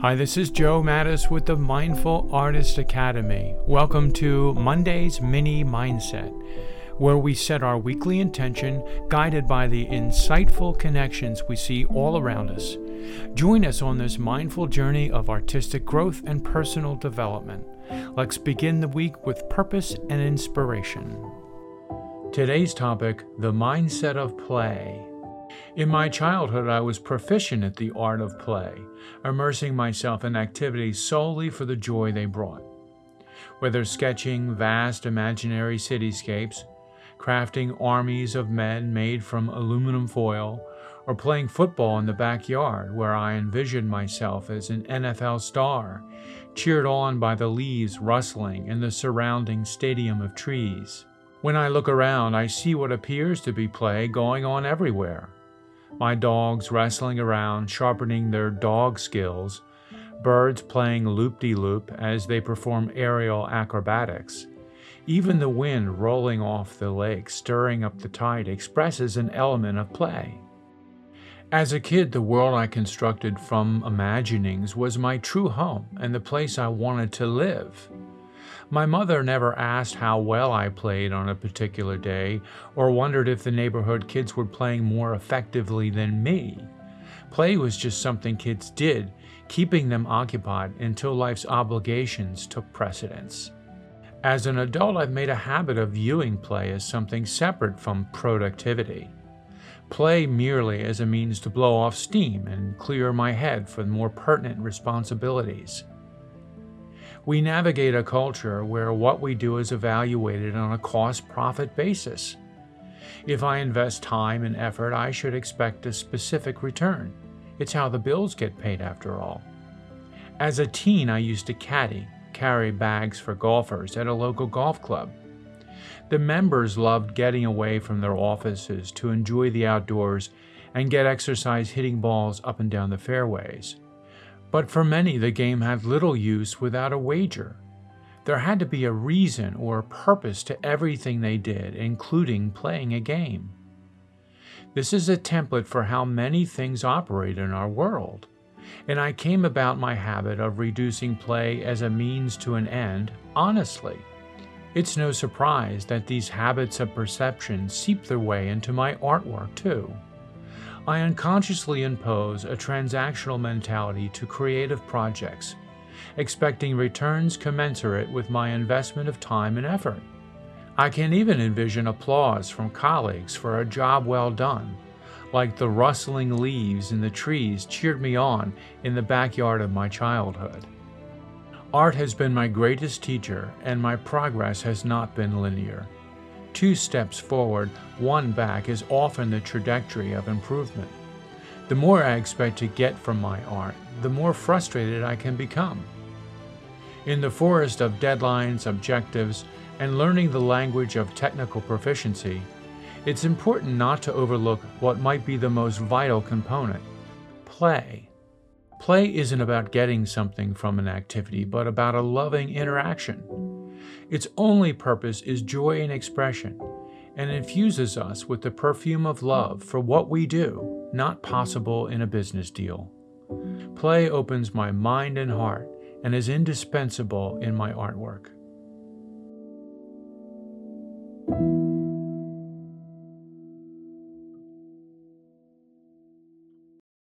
Hi, this is Joe Mattis with the Mindful Artist Academy. Welcome to Monday's Mini Mindset, where we set our weekly intention guided by the insightful connections we see all around us. Join us on this mindful journey of artistic growth and personal development. Let's begin the week with purpose and inspiration. Today's topic the mindset of play. In my childhood, I was proficient at the art of play, immersing myself in activities solely for the joy they brought. Whether sketching vast imaginary cityscapes, crafting armies of men made from aluminum foil, or playing football in the backyard where I envisioned myself as an NFL star, cheered on by the leaves rustling in the surrounding stadium of trees. When I look around, I see what appears to be play going on everywhere my dogs wrestling around, sharpening their dog skills, birds playing loop de loop as they perform aerial acrobatics. Even the wind rolling off the lake, stirring up the tide, expresses an element of play. As a kid, the world I constructed from imaginings was my true home and the place I wanted to live. My mother never asked how well I played on a particular day or wondered if the neighborhood kids were playing more effectively than me. Play was just something kids did, keeping them occupied until life's obligations took precedence. As an adult, I've made a habit of viewing play as something separate from productivity. Play merely as a means to blow off steam and clear my head for more pertinent responsibilities. We navigate a culture where what we do is evaluated on a cost profit basis. If I invest time and effort, I should expect a specific return. It's how the bills get paid, after all. As a teen, I used to caddy, carry bags for golfers at a local golf club. The members loved getting away from their offices to enjoy the outdoors and get exercise hitting balls up and down the fairways. But for many, the game had little use without a wager. There had to be a reason or a purpose to everything they did, including playing a game. This is a template for how many things operate in our world, and I came about my habit of reducing play as a means to an end honestly. It's no surprise that these habits of perception seep their way into my artwork too. I unconsciously impose a transactional mentality to creative projects, expecting returns commensurate with my investment of time and effort. I can even envision applause from colleagues for a job well done, like the rustling leaves in the trees cheered me on in the backyard of my childhood. Art has been my greatest teacher, and my progress has not been linear. Two steps forward, one back is often the trajectory of improvement. The more I expect to get from my art, the more frustrated I can become. In the forest of deadlines, objectives, and learning the language of technical proficiency, it's important not to overlook what might be the most vital component play. Play isn't about getting something from an activity, but about a loving interaction. Its only purpose is joy and expression, and infuses us with the perfume of love for what we do, not possible in a business deal. Play opens my mind and heart and is indispensable in my artwork.